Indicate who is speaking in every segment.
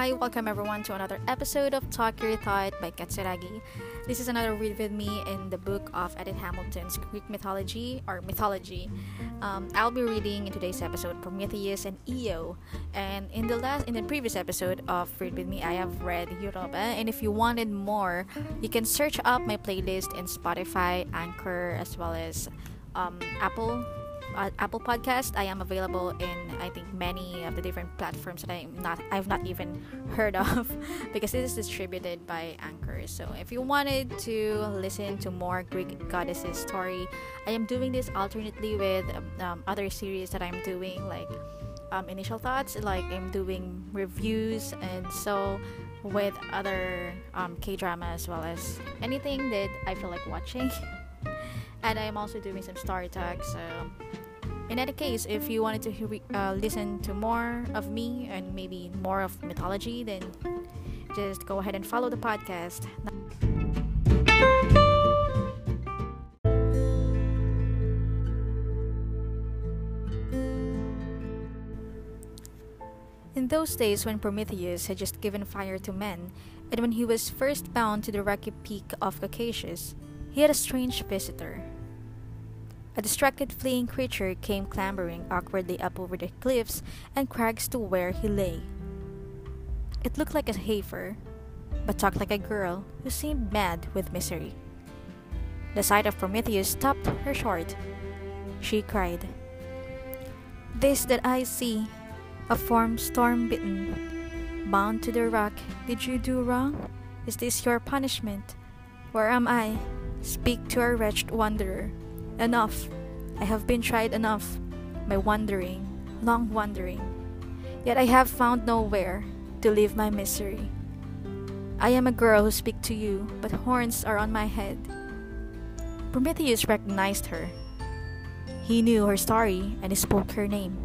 Speaker 1: Hi, welcome everyone to another episode of Talk Your Thought by Katsuragi. This is another read with me in the book of Edith Hamilton's Greek mythology or mythology. Um, I'll be reading in today's episode Prometheus and Io. And in the last, in the previous episode of Read with Me, I have read Europa. And if you wanted more, you can search up my playlist in Spotify, Anchor, as well as um, Apple uh, Apple Podcast. I am available in I think many of the different platforms that I'm not I've not even heard of because it is distributed by Anchor. So if you wanted to listen to more Greek goddesses story, I am doing this alternately with um, other series that I'm doing like um, initial thoughts like I'm doing reviews and so with other um, K drama as well as anything that I feel like watching. and I am also doing some story talks. So in any case, if you wanted to hear, uh, listen to more of me and maybe more of mythology, then just go ahead and follow the podcast. In those days when Prometheus had just given fire to men, and when he was first bound to the rocky peak of Caucasus, he had a strange visitor. A distracted fleeing creature came clambering awkwardly up over the cliffs and crags to where he lay. It looked like a heifer, but talked like a girl who seemed mad with misery. The sight of Prometheus stopped her short. She cried, This that I see, a form storm bitten, bound to the rock, did you do wrong? Is this your punishment? Where am I? Speak to our wretched wanderer. Enough. I have been tried enough, my wandering, long wandering. Yet I have found nowhere to leave my misery. I am a girl who speak to you, but horns are on my head. Prometheus recognized her. He knew her story and he spoke her name.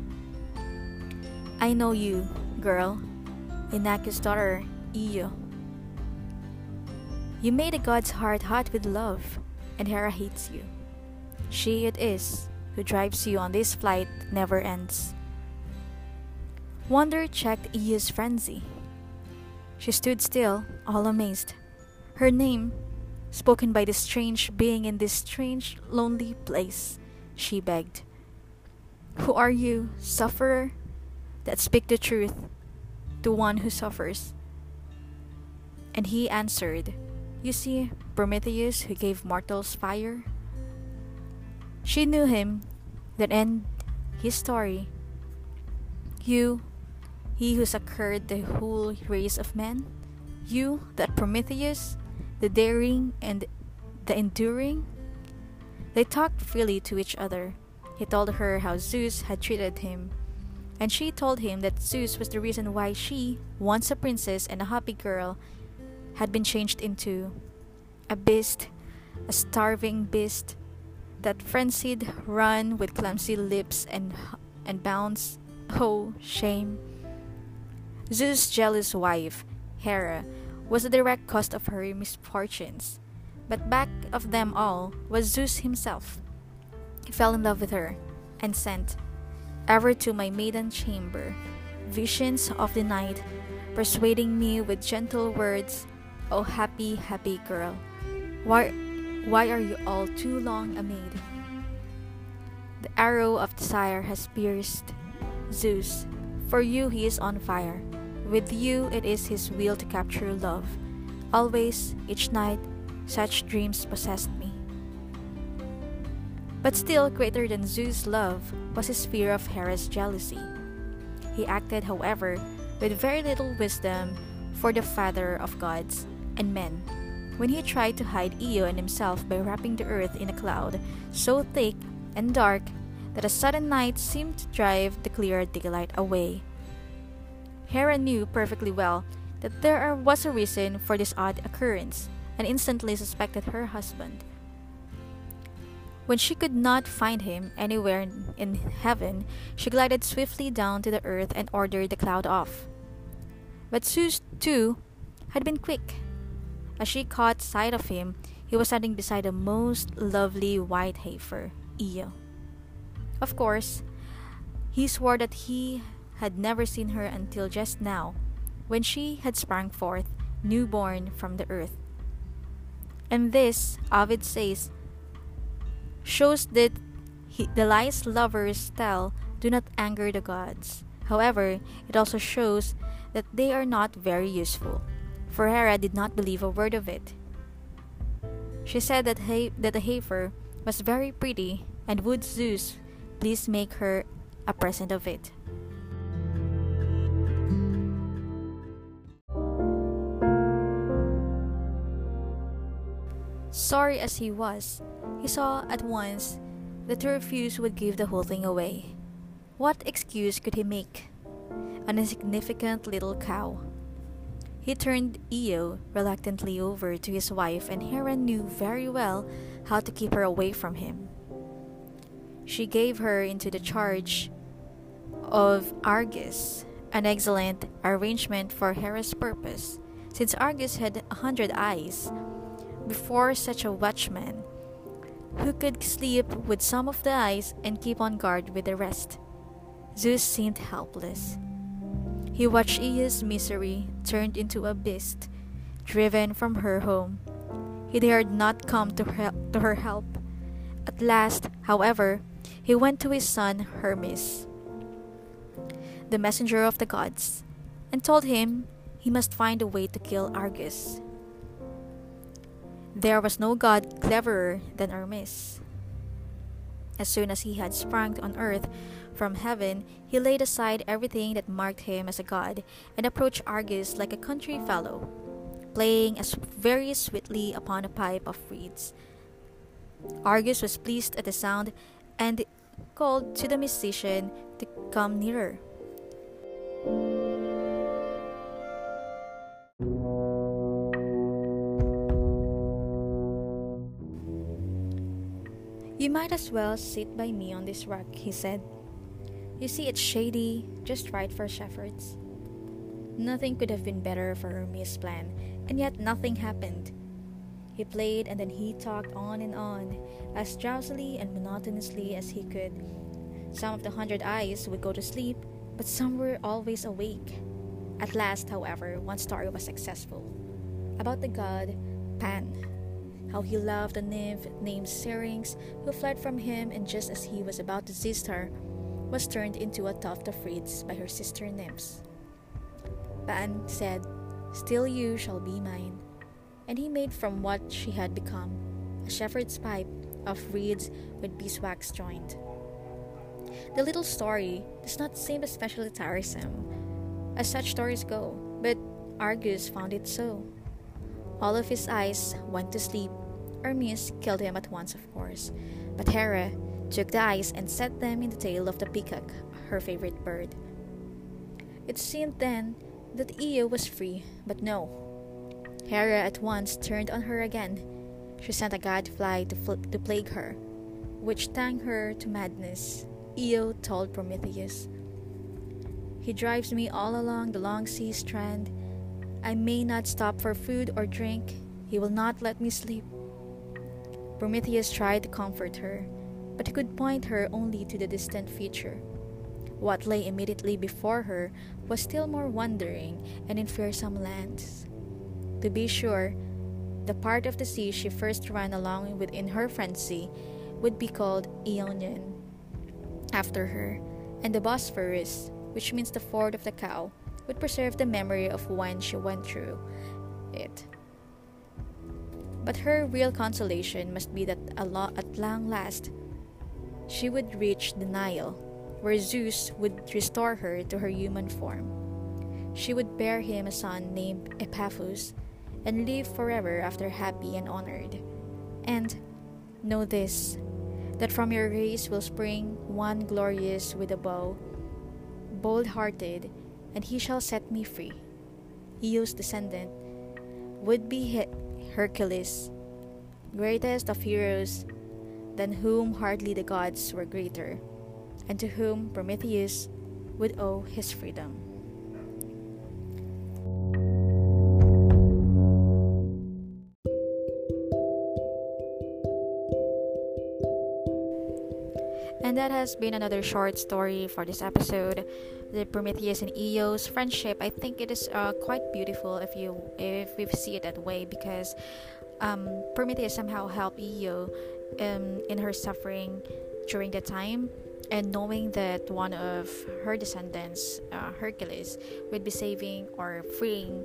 Speaker 1: I know you, girl, Inachus' daughter, Io. You made a god's heart hot with love, and Hera hates you. She it is who drives you on this flight that never ends. Wonder checked Io's frenzy. She stood still, all amazed. Her name, spoken by this strange being in this strange, lonely place, she begged. Who are you, sufferer, that speak the truth to one who suffers? And he answered, You see, Prometheus, who gave mortals fire, she knew him, that end his story. You, he who succored the whole race of men, you, that Prometheus, the daring and the enduring. They talked freely to each other. He told her how Zeus had treated him, and she told him that Zeus was the reason why she, once a princess and a happy girl, had been changed into a beast, a starving beast that frenzied run with clumsy lips and and bounce. Oh, shame. Zeus' jealous wife, Hera, was the direct cause of her misfortunes. But back of them all was Zeus himself. He fell in love with her and sent ever to my maiden chamber visions of the night, persuading me with gentle words, oh, happy, happy girl. Why why are you all too long a maid? The arrow of desire has pierced Zeus. For you he is on fire. With you it is his will to capture love. Always, each night, such dreams possessed me. But still greater than Zeus' love was his fear of Hera's jealousy. He acted, however, with very little wisdom for the father of gods and men when he tried to hide Io and himself by wrapping the earth in a cloud so thick and dark that a sudden night seemed to drive the clear daylight away. Hera knew perfectly well that there was a reason for this odd occurrence and instantly suspected her husband. When she could not find him anywhere in heaven, she glided swiftly down to the earth and ordered the cloud off. But Zeus, too, had been quick. As she caught sight of him, he was standing beside a most lovely white heifer, Io. Of course, he swore that he had never seen her until just now, when she had sprung forth, newborn from the earth. And this, Ovid says, shows that he, the lies lovers tell do not anger the gods. However, it also shows that they are not very useful, for Hera did not believe a word of it. She said that, that the heifer was very pretty, and would Zeus please make her a present of it. Sorry as he was, he saw at once that to refuse would give the whole thing away. What excuse could he make? An insignificant little cow. He turned Io reluctantly over to his wife, and Hera knew very well how to keep her away from him. She gave her into the charge of Argus, an excellent arrangement for Hera's purpose, since Argus had a hundred eyes. Before such a watchman, who could sleep with some of the eyes and keep on guard with the rest. Zeus seemed helpless. He watched Io's misery turned into a beast, driven from her home. He dared not come to her, to her help. At last, however, he went to his son Hermes, the messenger of the gods, and told him he must find a way to kill Argus. There was no god cleverer than Hermes. As soon as he had sprung on earth from heaven, he laid aside everything that marked him as a god and approached Argus like a country fellow, playing as very sweetly upon a pipe of reeds. Argus was pleased at the sound and called to the musician to come nearer. You might as well sit by me on this rock, he said. You see, it's shady, just right for shepherds. Nothing could have been better for Hermes' plan, and yet nothing happened. He played and then he talked on and on, as drowsily and monotonously as he could. Some of the hundred eyes would go to sleep, but some were always awake. At last, however, one story was successful about the god Pan how he loved a nymph named Syrinx who fled from him and just as he was about to seize her, was turned into a tuft of reeds by her sister nymphs. Pan said, Still you shall be mine. And he made from what she had become a shepherd's pipe of reeds with beeswax joined. The little story does not seem especially tiresome, as such stories go, but Argus found it so. All of his eyes went to sleep, Hermes killed him at once, of course, but Hera took the eyes and set them in the tail of the peacock, her favorite bird. It seemed then that Io was free, but no. Hera at once turned on her again. She sent a gadfly to, fl- to plague her, which stung her to madness. Io told Prometheus, He drives me all along the long sea strand. I may not stop for food or drink. He will not let me sleep. Prometheus tried to comfort her, but he could point her only to the distant future. What lay immediately before her was still more wandering and in fearsome lands. To be sure, the part of the sea she first ran along with in her frenzy would be called Ionian after her, and the Bosphorus, which means the ford of the cow, would preserve the memory of when she went through it. But her real consolation must be that at long last she would reach the Nile, where Zeus would restore her to her human form. She would bear him a son named Epaphus and live forever after happy and honored. And know this that from your race will spring one glorious with a bow, bold hearted, and he shall set me free. Io's descendant would be Hercules, greatest of heroes, than whom hardly the gods were greater, and to whom Prometheus would owe his freedom. And that has been another short story for this episode. The Prometheus and Io's friendship. I think it is uh, quite beautiful if you if we see it that way because um, Prometheus somehow helped Io um, in her suffering during the time and knowing that one of her descendants, uh, Hercules, would be saving or freeing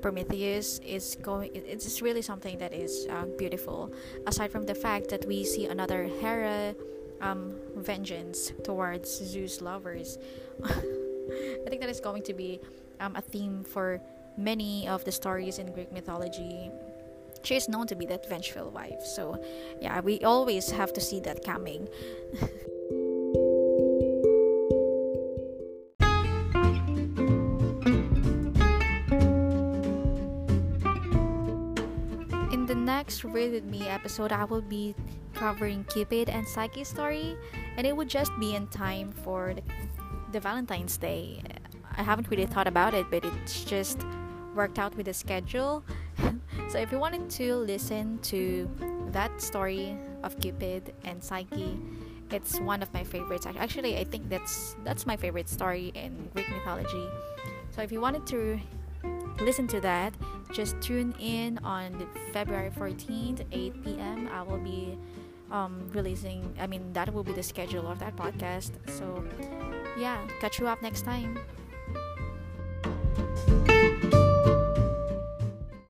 Speaker 1: Prometheus is going. It's really something that is uh, beautiful. Aside from the fact that we see another Hera um, vengeance towards Zeus lovers, I think that is going to be um, a theme for many of the stories in Greek mythology. She is known to be that vengeful wife, so yeah, we always have to see that coming. In the next Read With Me episode, I will be covering Cupid and Psyche story, and it would just be in time for the, Valentine's Day. I haven't really thought about it, but it's just worked out with the schedule. so if you wanted to listen to that story of Cupid and Psyche, it's one of my favorites. Actually, I think that's that's my favorite story in Greek mythology. So if you wanted to listen to that, just tune in on February 14th, 8 p.m. I will be um, releasing, I mean, that will be the schedule of that podcast. So, yeah, catch you up next time.